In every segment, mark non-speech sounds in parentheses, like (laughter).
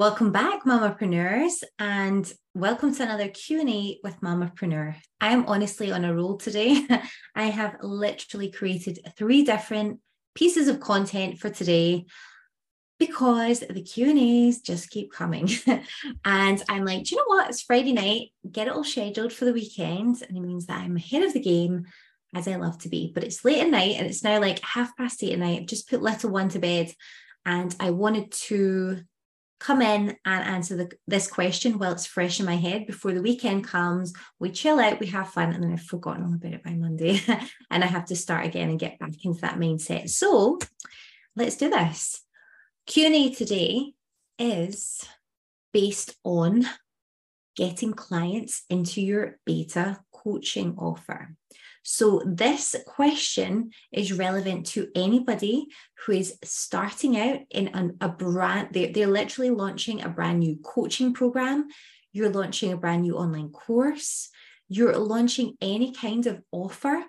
Welcome back, Mamapreneurs, and welcome to another Q&A with Mamapreneur. I am honestly on a roll today. (laughs) I have literally created three different pieces of content for today because the Q&As just keep coming. (laughs) and I'm like, do you know what? It's Friday night, get it all scheduled for the weekend. And it means that I'm ahead of the game as I love to be. But it's late at night and it's now like half past eight at night. I've just put little one to bed and I wanted to come in and answer the, this question while it's fresh in my head before the weekend comes. We chill out, we have fun, and then I've forgotten all about it by Monday. (laughs) and I have to start again and get back into that mindset. So let's do this. Q&A today is based on getting clients into your beta coaching offer. So, this question is relevant to anybody who is starting out in an, a brand, they're, they're literally launching a brand new coaching program. You're launching a brand new online course. You're launching any kind of offer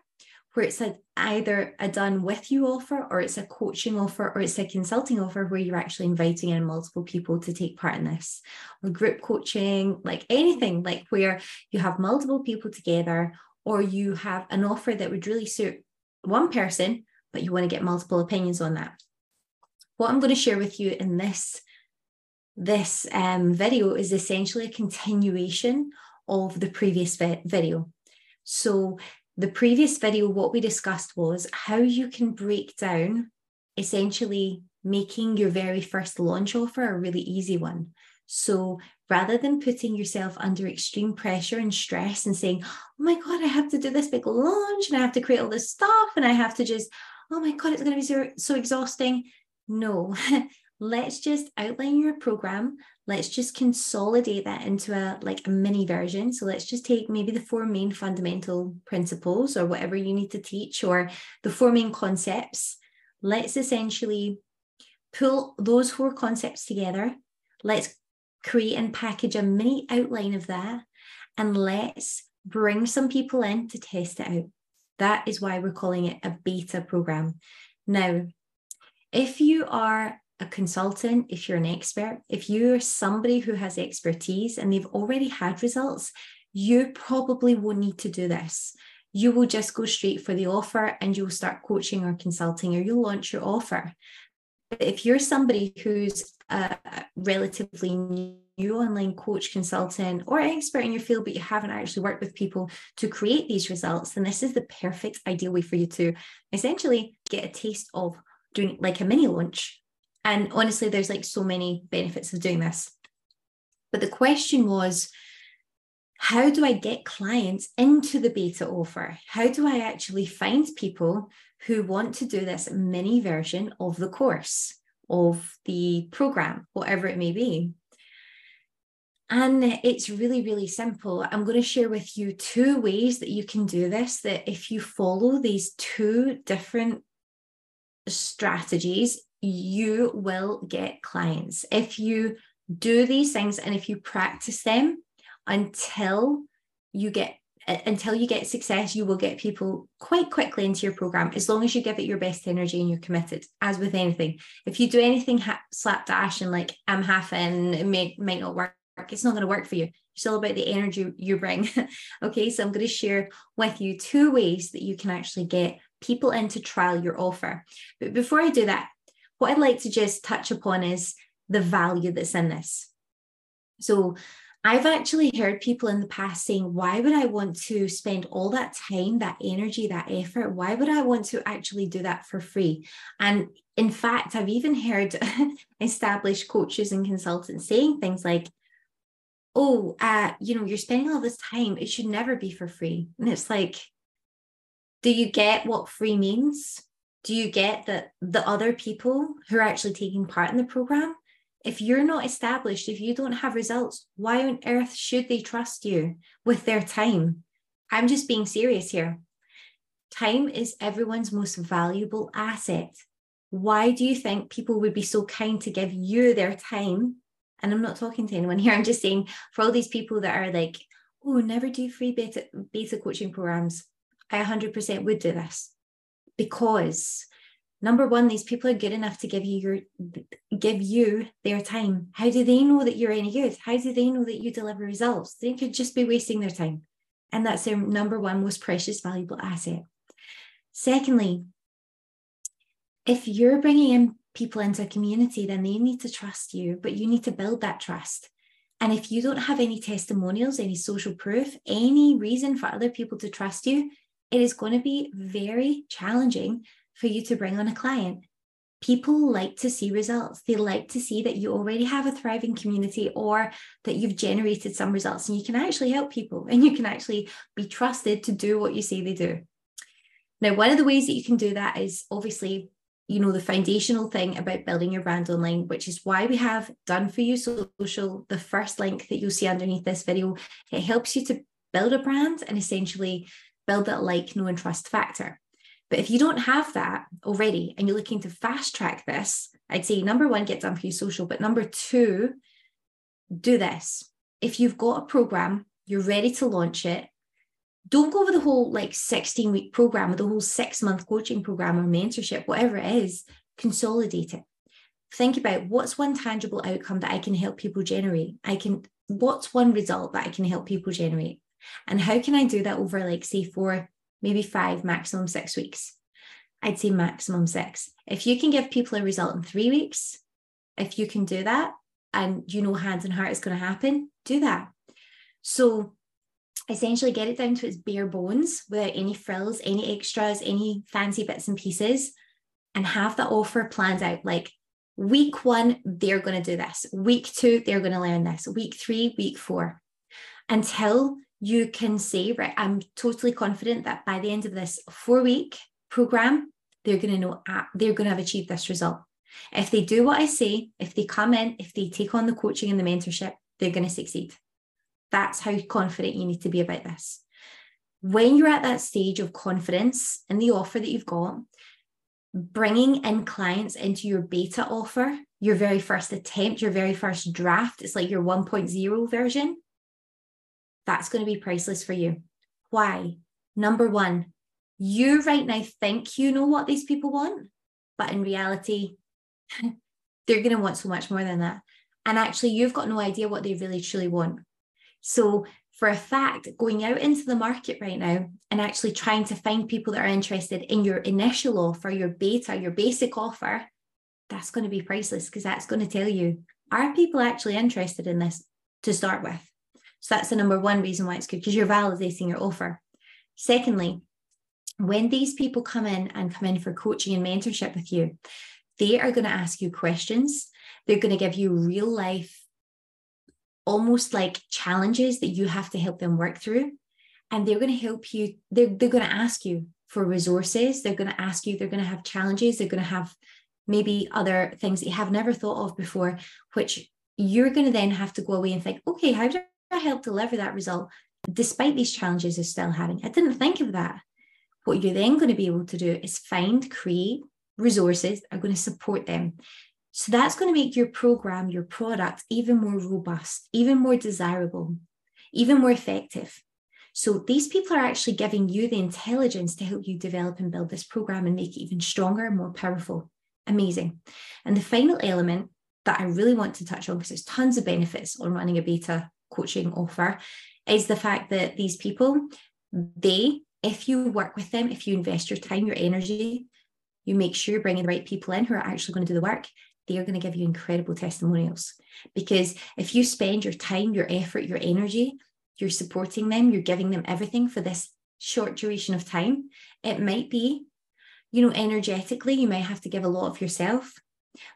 where it's a, either a done with you offer or it's a coaching offer or it's a consulting offer where you're actually inviting in multiple people to take part in this. Or group coaching like anything like where you have multiple people together or you have an offer that would really suit one person but you want to get multiple opinions on that. What i'm going to share with you in this this um, video is essentially a continuation of the previous vi- video. So the previous video, what we discussed was how you can break down essentially making your very first launch offer a really easy one. So rather than putting yourself under extreme pressure and stress and saying, oh my God, I have to do this big launch and I have to create all this stuff and I have to just, oh my God, it's going to be so, so exhausting. No, (laughs) let's just outline your program let's just consolidate that into a like a mini version. So let's just take maybe the four main fundamental principles or whatever you need to teach or the four main concepts. Let's essentially pull those four concepts together. Let's create and package a mini outline of that and let's bring some people in to test it out. That is why we're calling it a beta program. Now if you are a consultant, if you're an expert, if you're somebody who has expertise and they've already had results, you probably won't need to do this. You will just go straight for the offer and you'll start coaching or consulting or you'll launch your offer. But if you're somebody who's a relatively new online coach, consultant, or expert in your field, but you haven't actually worked with people to create these results, then this is the perfect ideal way for you to essentially get a taste of doing like a mini launch and honestly, there's like so many benefits of doing this. But the question was, how do I get clients into the beta offer? How do I actually find people who want to do this mini version of the course, of the program, whatever it may be? And it's really, really simple. I'm going to share with you two ways that you can do this. That if you follow these two different strategies, you will get clients. If you do these things and if you practice them until you get uh, until you get success, you will get people quite quickly into your program as long as you give it your best energy and you're committed. As with anything, if you do anything ha- slapdash and like I'm half in, it may, might not work. It's not going to work for you. It's all about the energy you bring. (laughs) okay, so I'm going to share with you two ways that you can actually get people in to trial your offer. But before I do that, what I'd like to just touch upon is the value that's in this. So, I've actually heard people in the past saying, why would I want to spend all that time, that energy, that effort? Why would I want to actually do that for free? And in fact, I've even heard (laughs) established coaches and consultants saying things like, oh, uh, you know, you're spending all this time, it should never be for free. And it's like, do you get what free means? Do you get that the other people who are actually taking part in the program if you're not established if you don't have results why on earth should they trust you with their time? I'm just being serious here. Time is everyone's most valuable asset. Why do you think people would be so kind to give you their time? And i'm not talking to anyone here i'm just saying for all these people that are like oh never do free beta, beta coaching programs. I 100% would do this because Number one, these people are good enough to give you your give you their time. How do they know that you're any good? How do they know that you deliver results? They could just be wasting their time. And that's their number one most precious, valuable asset. Secondly, if you're bringing in people into a community, then they need to trust you, but you need to build that trust. And if you don't have any testimonials, any social proof, any reason for other people to trust you, it is going to be very challenging for you to bring on a client. People like to see results. They like to see that you already have a thriving community or that you've generated some results and you can actually help people (laughs) and you can actually be trusted to do what you say they do. Now, one of the ways that you can do that is obviously you know, the foundational thing about building your brand online, which is why we have done for you social, the first link that you'll see underneath this video. It helps you to build a brand and essentially build that like, know, and trust factor. But if you don't have that already and you're looking to fast track this, I'd say number one, get done for you social. But number two, do this. If you've got a program, you're ready to launch it, don't go over the whole like 16 week program or the whole six month coaching program or mentorship, whatever it is, consolidate it. Think about what's one tangible outcome that I can help people generate. I can, what's one result that I can help people generate? And how can I do that over like, say, four, maybe five, maximum six weeks? I'd say maximum six. If you can give people a result in three weeks, if you can do that and you know hands and heart is going to happen, do that. So essentially get it down to its bare bones without any frills, any extras, any fancy bits and pieces, and have the offer planned out. Like week one, they're going to do this. Week two, they're going to learn this. Week three, week four, until you can say, right, I'm totally confident that by the end of this four week program, they're going to know uh, they're going to have achieved this result. If they do what I say, if they come in, if they take on the coaching and the mentorship, they're going to succeed. That's how confident you need to be about this. When you're at that stage of confidence in the offer that you've got, bringing in clients into your beta offer, your very first attempt, your very first draft, it's like your 1.0 version, that's going to be priceless for you. Why? Number one, you right now think you know what these people want, but in reality, (laughs) they're going to want so much more than that. And actually, you've got no idea what they really truly want. So, for a fact, going out into the market right now and actually trying to find people that are interested in your initial offer, your beta, your basic offer, that's going to be priceless because that's going to tell you are people actually interested in this to start with? So, that's the number one reason why it's good because you're validating your offer. Secondly, when these people come in and come in for coaching and mentorship with you, they are going to ask you questions. They're going to give you real life almost like challenges that you have to help them work through. And they're going to help you, they're, they're going to ask you for resources. They're going to ask you, they're going to have challenges. They're going to have maybe other things that you have never thought of before, which you're going to then have to go away and think, okay, how do help deliver that result despite these challenges are still having? I didn't think of that. What you're then going to be able to do is find, create resources that are going to support them. So that's going to make your program, your product, even more robust, even more desirable, even more effective. So these people are actually giving you the intelligence to help you develop and build this program and make it even stronger, and more powerful. Amazing. And the final element that I really want to touch on, because there's tons of benefits on running a beta coaching offer, is the fact that these people, they, if you work with them, if you invest your time, your energy, you make sure you're bringing the right people in who are actually going to do the work, they are going to give you incredible testimonials. Because if you spend your time, your effort, your energy, you're supporting them, you're giving them everything for this short duration of time, it might be, you know, energetically, you might have to give a lot of yourself.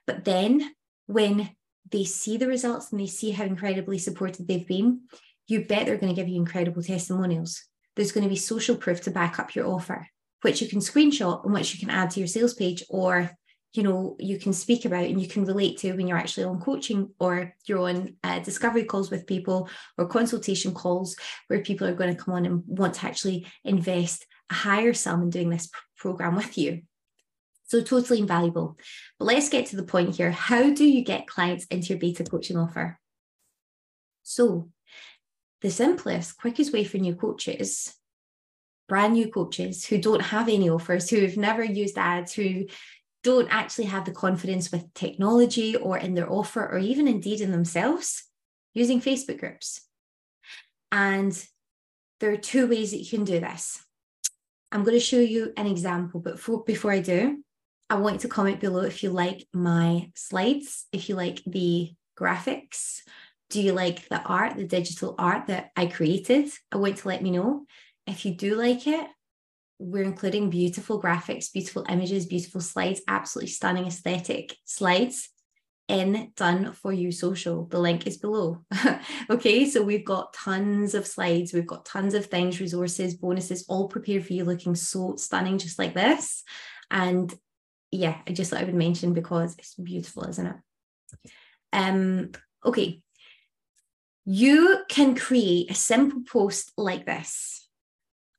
But then when they see the results and they see how incredibly supported they've been, you bet they're going to give you incredible testimonials. There's going to be social proof to back up your offer, which you can screenshot and which you can add to your sales page or you know you can speak about and you can relate to when you're actually on coaching or you're on uh, discovery calls with people or consultation calls where people are going to come on and want to actually invest a higher sum in doing this program with you so totally invaluable but let's get to the point here how do you get clients into your beta coaching offer so the simplest quickest way for new coaches brand new coaches who don't have any offers who have never used ads who don't actually have the confidence with technology or in their offer or even indeed in themselves using Facebook groups. And there are two ways that you can do this. I'm going to show you an example, but before, before I do, I want you to comment below if you like my slides, if you like the graphics. Do you like the art, the digital art that I created? I want to let me know. If you do like it, we're including beautiful graphics, beautiful images, beautiful slides, absolutely stunning aesthetic slides in done for you social the link is below (laughs) okay so we've got tons of slides we've got tons of things resources bonuses all prepared for you looking so stunning just like this and yeah i just thought i would mention because it's beautiful isn't it um okay you can create a simple post like this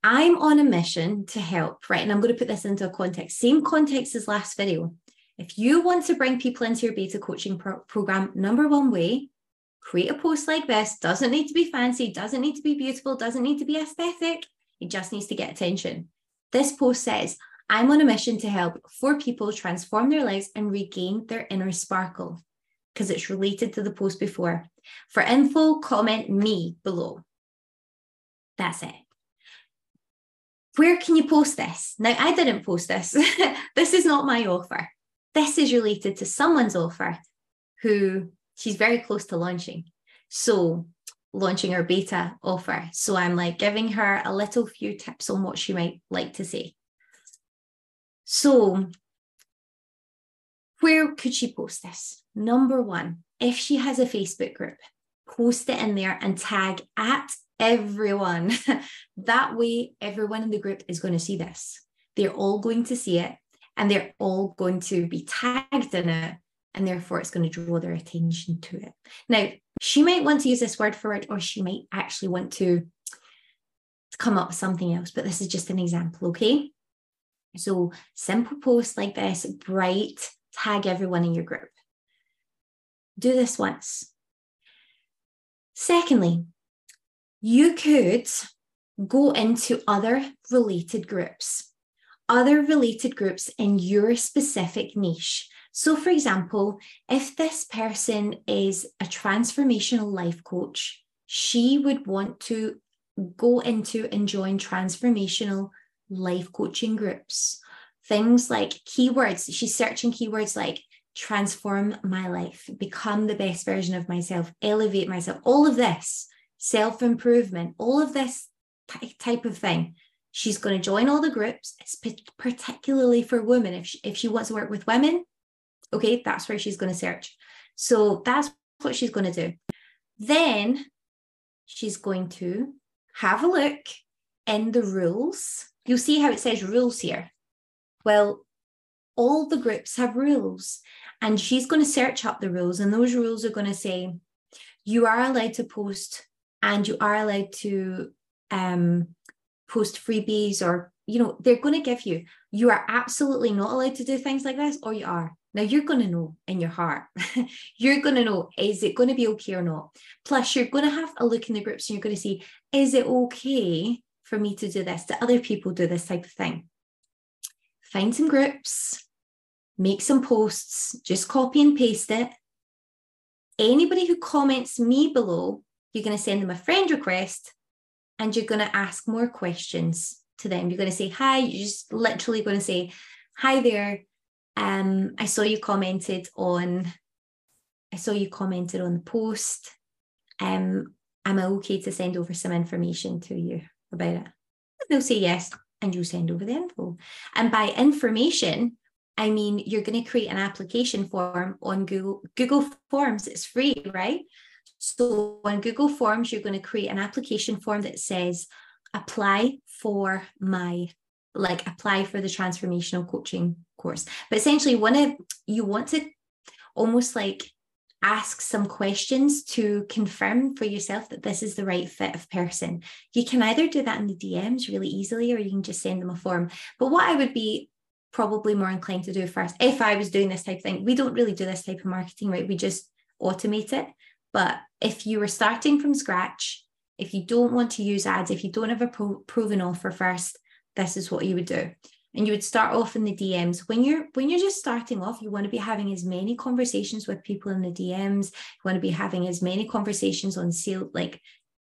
I'm on a mission to help, right? And I'm going to put this into a context, same context as last video. If you want to bring people into your beta coaching pro- program, number one way, create a post like this. Doesn't need to be fancy, doesn't need to be beautiful, doesn't need to be aesthetic. It just needs to get attention. This post says, I'm on a mission to help four people transform their lives and regain their inner sparkle because it's related to the post before. For info, comment me below. That's it where can you post this? Now, I didn't post this. (laughs) this is not my offer. This is related to someone's offer who she's very close to launching. So, launching her beta offer. So, I'm like giving her a little few tips on what she might like to say. So, where could she post this? Number one, if she has a Facebook group, post it in there and tag at everyone. (laughs) that way, everyone in the group is going to see this. They're all going to see it and they're all going to be tagged in it. And therefore, it's going to draw their attention to it. Now, she might want to use this word for it, or she might actually want to come up with something else, but this is just an example, okay? So, simple posts like this, bright, tag everyone in your group. Do this once. Secondly, you could go into other related groups, other related groups in your specific niche. So, for example, if this person is a transformational life coach, she would want to go into and join transformational life coaching groups. Things like keywords, she's searching keywords like transform my life, become the best version of myself, elevate myself, all of this self improvement, all of this type of thing. She's going to join all the groups, it's particularly for women. If she, if she wants to work with women, okay, that's where she's going to search. So that's what she's going to do. Then she's going to have a look in the rules. You'll see how it says rules here. Well, all the groups have rules, and she's going to search up the rules, and those rules are going to say you are allowed to post and you are allowed to um, post freebies or you know they're going to give you you are absolutely not allowed to do things like this or you are. Now you're going to know in your heart. (laughs) You're going to know is it going to be okay or not? Plus you're going to have a look in the groups and you're going to see is it okay for me to do this do other people do this type of thing find some groups make some posts just copy and paste it anybody who comments me below you're going to send them a friend request and you're going to ask more questions to them. You're going to say, Hi, you're just literally going to say, Hi there. Um, I saw you commented on, I saw you commented on the post. Um, am I okay to send over some information to you about it? They'll say yes, and you send over the info. And by information, I mean you're going to create an application form on Google Google Forms. It's free, right? So on Google Forms, you're going to create an application form that says, apply for my like apply for the transformational coaching course. But essentially, one of you want to almost like ask some questions to confirm for yourself that this is the right fit of person. You can either do that in the DMs really easily, or you can just send them a form. But what I would be probably more inclined to do first, if I was doing this type of thing, we don't really do this type of marketing, right? We just automate it. But if you were starting from scratch, if you don't want to use ads, if you don't have a pro- proven offer first, this is what you would do. And you would start off in the DMs. When you're when you're just starting off, you want to be having as many conversations with people in the DMs. You want to be having as many conversations on sale like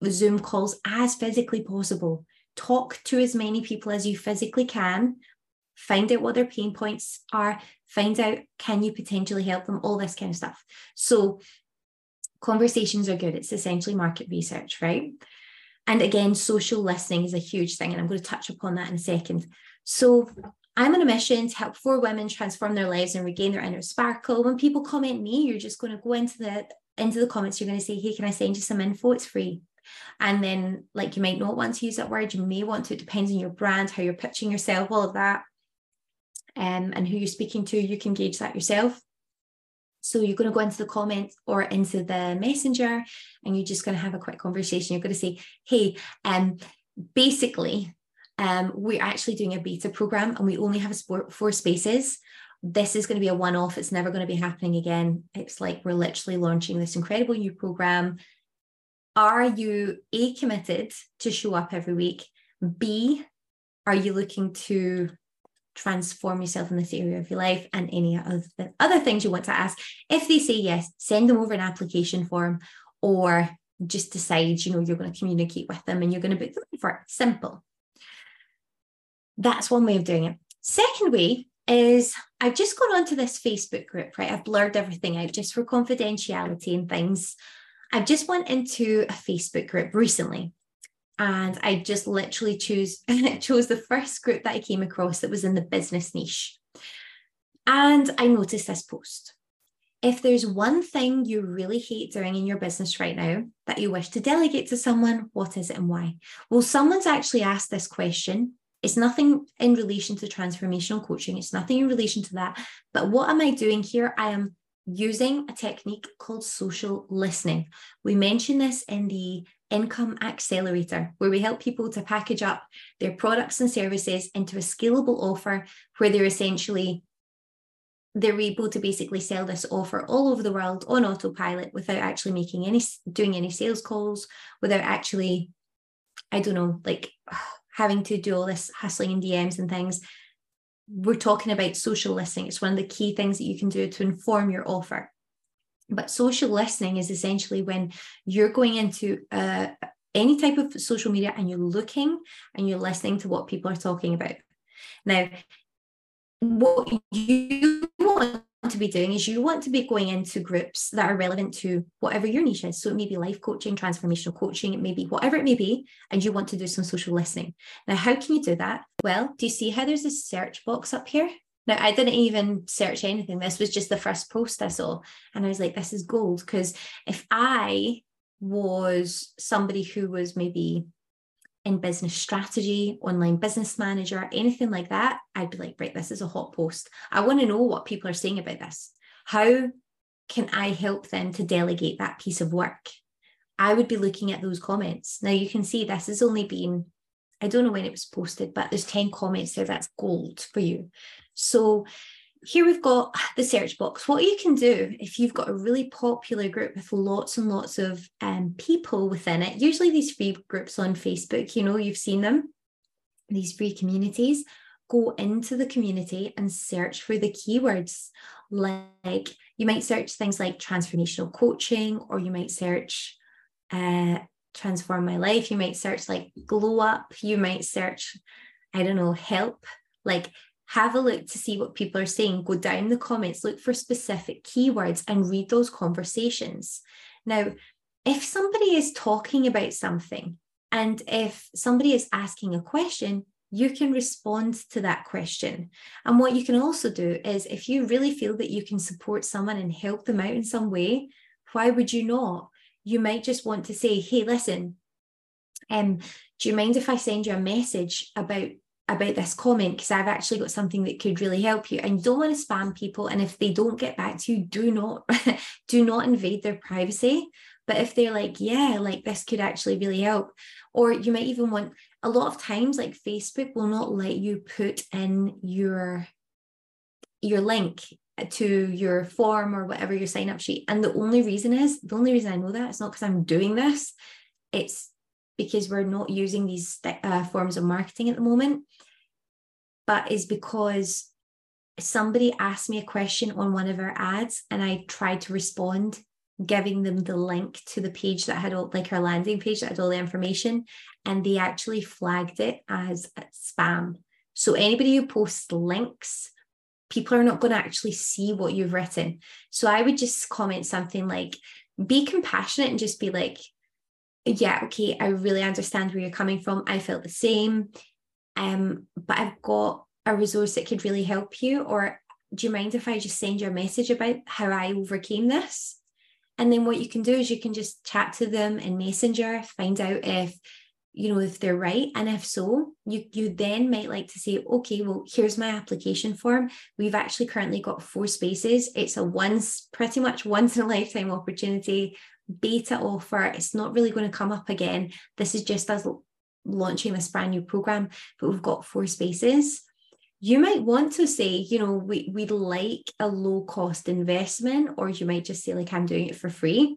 Zoom calls as physically possible. Talk to as many people as you physically can. Find out what their pain points are. Find out can you potentially help them. All this kind of stuff. So conversations are good. It's essentially market research, right? And again, social listening is a huge thing. And I'm going to touch upon that in a second. So I'm on a mission to help four women transform their lives and regain their inner sparkle. When people comment me, you're just going to go into the into the comments. You're going to say, "Hey, can I send you some info? It's free." And then, like, you might not want to use that word. You may want to. It depends on your brand, how you're pitching yourself, all of that, um, and who you're speaking to. You can gauge that yourself. So you're going to go into the comments or into the messenger and you're just going to have a quick conversation. You're going to say, hey, um, basically, um, we're actually doing a beta program and we only have four spaces. This is going to be a one off. It's never going to be happening again. It's like we're literally launching this incredible new program. Are you A, committed to show up every week? B, are you looking to transform yourself in this area of your life and any of the other things you want to ask. If they say yes, send them over an application form or just decide, you know, you're going to communicate with them and you're going to book them for it. Simple. That's one way of doing it. Second way is I've just gone onto this Facebook group, right? I've blurred everything out just for confidentiality and things. I've just went into a Facebook group recently and I just literally choose (laughs) chose the first group that I came across that was in the business niche. And I noticed this post. If there's one thing you really hate doing in your business right now that you wish to delegate to someone, what is it and why? Well, someone's actually asked this question. It's nothing in relation to transformational coaching, it's nothing in relation to that. But what am I doing here? I am using a technique called social listening. We mentioned this in the Income Accelerator, where we help people to package up their products and services into a scalable offer where they're essentially they're able to basically sell this offer all over the world on autopilot without actually making any doing any sales calls without actually i don't know like (sighs) having to do all this hustling and dms and things. We're talking about social listening. It's one of the key things that you can do to inform your offer but social listening is essentially when you're going into uh, any type of social media and you're looking and you're listening to what people are talking about. Now, what you want to be doing is you want to be going into groups that are relevant to whatever your niche is. So it may be life coaching, transformational coaching, it may be whatever it may be, and you want to do some social listening. Now, how can you do that? Well, do you see how there's a search box up here? Now, I didn't even search anything. This was just the first post I saw. And I was like, this is gold. Because if I was somebody who was maybe in business strategy, online business manager, anything like that, I'd be like, right, this is a hot post. I want to know what people are saying about this. How can I help them to delegate that piece of work? I would be looking at those comments. Now you can see this has only been, I don't know when it was posted, but there's 10 comments there. That's gold for you. So here we've got the search box. What you can do if you've got a really popular group with lots and lots of um, people within it, usually these free groups on Facebook, you know, you've seen them, these free communities, go into the community and search for the keywords. Like you might search things like transformational coaching, or you might search uh, transform my life. You might search like glow up. You might search, I don't know, help. Like have a look to see what people are saying, go down the comments, look for specific keywords and read those conversations. Now, if somebody is talking about something and if somebody is asking a question, you can respond to that question. And what you can also do is if you really feel that you can support someone and help them out in some way, why would you not? You might just want to say, hey, listen, um, do you mind if I send you a message about about this comment because I've actually got something that could really help you. And you don't want to spam people. And if they don't get back to you, do not (laughs) do not invade their privacy. But if they're like, yeah, like this could actually really help, or you might even want a lot of times, like Facebook will not let you put in your your link to your form or whatever your sign up sheet. And the only reason is the only reason I know that it's not because I'm doing this. It's because we're not using these uh, forms of marketing at the moment. but is because somebody asked me a question on one of our ads and I tried to respond, giving them the link to the page that had all, like our landing page that had all the information, and they actually flagged it as spam. So anybody who posts links, people are not going to actually see what you've written. So I would just comment something like, be compassionate and just be like, yeah, okay, I really understand where you're coming from. I felt the same. Um, but I've got a resource that could really help you. Or do you mind if I just send you a message about how I overcame this? And then what you can do is you can just chat to them in Messenger, find out if you know if they're right and if so you you then might like to say okay well here's my application form we've actually currently got four spaces it's a once pretty much once in a lifetime opportunity beta offer it's not really going to come up again this is just us launching this brand new program but we've got four spaces you might want to say you know we, we'd like a low cost investment or you might just say like i'm doing it for free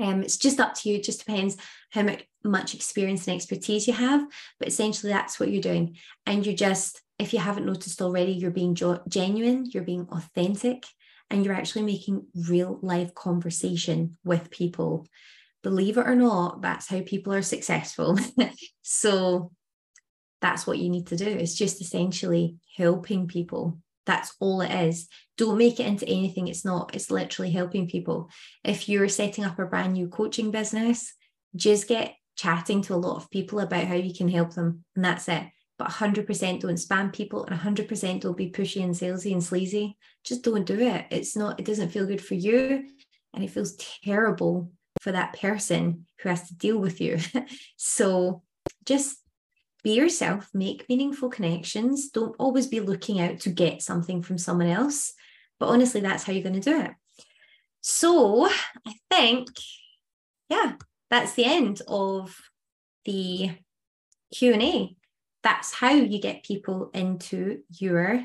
um, it's just up to you. It just depends how much, much experience and expertise you have. But essentially, that's what you're doing. And you're just, if you haven't noticed already, you're being genuine, you're being authentic, and you're actually making real life conversation with people. Believe it or not, that's how people are successful. (laughs) so that's what you need to do. It's just essentially helping people. That's all it is. Don't make it into anything it's not. It's literally helping people. If you're setting up a brand new coaching business, just get chatting to a lot of people about how you can help them. And that's it. But 100% don't spam people and 100% don't be pushy and salesy and sleazy. Just don't do it. It's not, it doesn't feel good for you. And it feels terrible for that person who has to deal with you. (laughs) so just be yourself, make meaningful connections. Don't always be looking out to get something from someone else. But honestly, that's how you're going to do it. So I think, yeah, that's the end of the Q&A. That's how you get people into your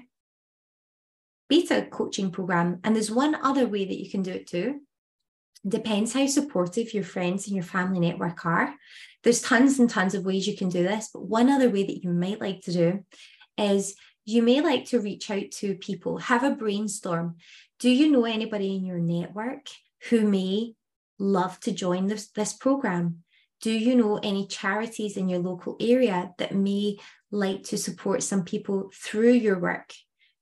beta coaching program. And there's one other way that you can do it too. Depends how supportive your friends and your family network are. There's tons and tons of ways you can do this, but one other way that you might like to do is you may like to reach out to people, have a brainstorm. Do you know anybody in your network who may love to join this, this program? Do you know any charities in your local area that may like to support some people through your work?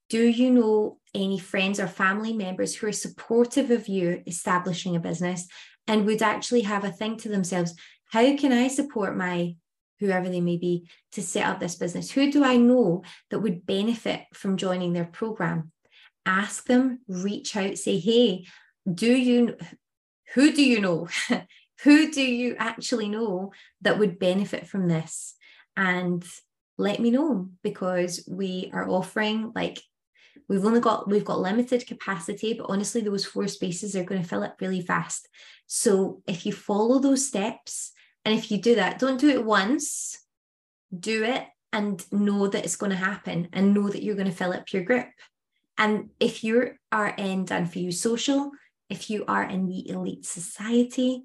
Do you know any friends or family members who are supportive of you establishing a business and would actually have a think to themselves, how can I support my whoever they may be to set up this business? Who do I know that would benefit from joining their program? Ask them, reach out, say, hey, do you, who do you know? (laughs) who do you actually know that would benefit from this? And let me know because we are offering like we've only got we've got limited capacity but honestly those four spaces are going to fill up really fast so if you follow those steps and if you do that, don't do it once, do it and know that it's going to happen and know that you're going to fill up your group. And if you are in Done For You Social, if you are in the elite society,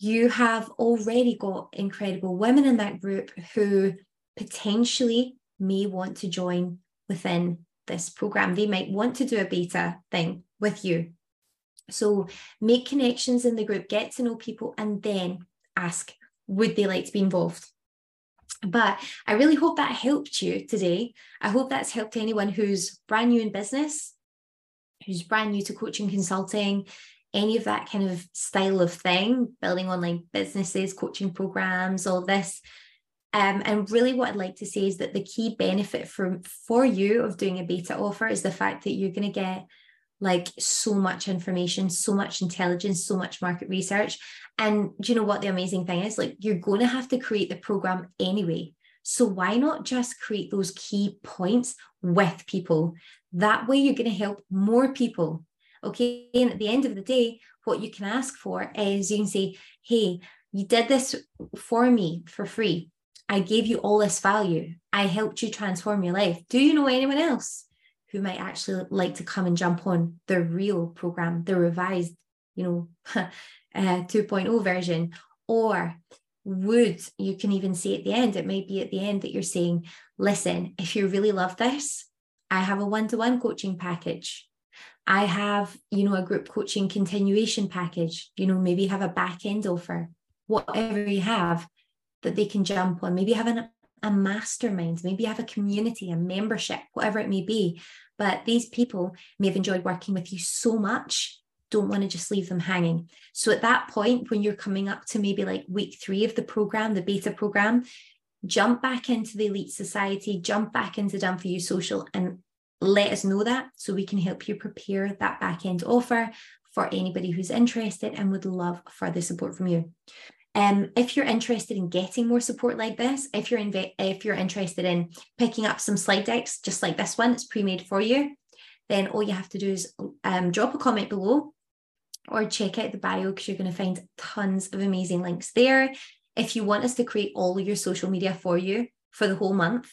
you have already got incredible women in that group who potentially may want to join within this program. They might want to do a beta thing with you. So make connections in the group, get to know people, and then ask would they like to be involved but i really hope that helped you today i hope that's helped anyone who's brand new in business who's brand new to coaching consulting any of that kind of style of thing building online businesses coaching programs all this um, and really what i'd like to say is that the key benefit for for you of doing a beta offer is the fact that you're going to get like so much information, so much intelligence, so much market research. And do you know what the amazing thing is? Like, you're going to have to create the program anyway. So, why not just create those key points with people? That way, you're going to help more people. Okay. And at the end of the day, what you can ask for is you can say, Hey, you did this for me for free. I gave you all this value. I helped you transform your life. Do you know anyone else? who might actually like to come and jump on the real program, the revised, you know, (laughs) uh, 2.0 version, or would you can even say at the end, it may be at the end that you're saying, listen, if you really love this, I have a one-to-one coaching package. I have, you know, a group coaching continuation package, you know, maybe have a back end offer, whatever you have that they can jump on. Maybe have an, a mastermind, maybe have a community, a membership, whatever it may be. But these people may have enjoyed working with you so much don't want to just leave them hanging. So at that point, when you're coming up to maybe like week three of the program, the beta program, jump back into the Elite Society, jump back into Done For You Social, and let us know that so we can help you prepare that back end offer for anybody who's interested and would love further support from you. Um, if you're interested in getting more support like this, if you're in, if you're interested in picking up some slide decks just like this one, it's pre-made for you, then all you have to do is um, drop a comment below or check out the bio because you're going to find tons of amazing links there. If you want us to create all your social media for you for the whole month,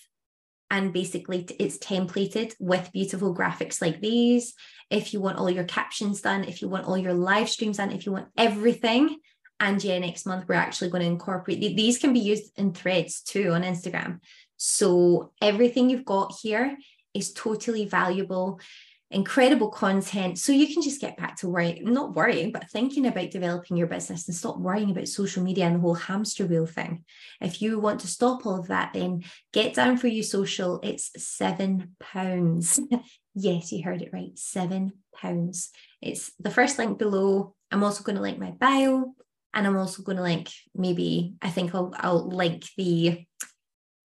and basically it's templated with beautiful graphics like these. If you want all your captions done, if you want all your live streams done, if you want everything, and yeah, next month we're actually going to incorporate these can be used in threads too on Instagram. So everything you've got here is totally valuable incredible content. So you can just get back to worrying not worrying but thinking about developing your business and stop worrying about social media and the whole hamster wheel thing. If you want to stop all of that then get Done For You social. It's seven pounds. (laughs) Yes you heard it right. Seven pounds. It's the first link below. I'm also going to link my bio and i'm also going to link maybe i think i'll, I'll link the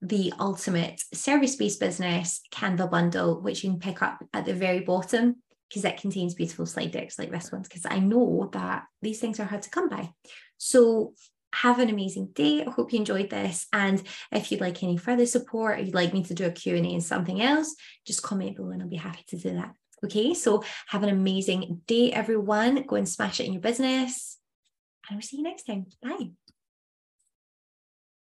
the ultimate service based business Canva bundle, which you can pick up at the very bottom because it contains beautiful slide decks like this one. Because I know that these things are hard to come by. So have an amazing day. I hope you enjoyed this. And if you'd like any further support, or you'd like me to do a Q&A and something else, just comment below and I'll be happy to do that. Okay, so have an amazing day, everyone. Go and smash it in your business. And we'll see you next time. Bye.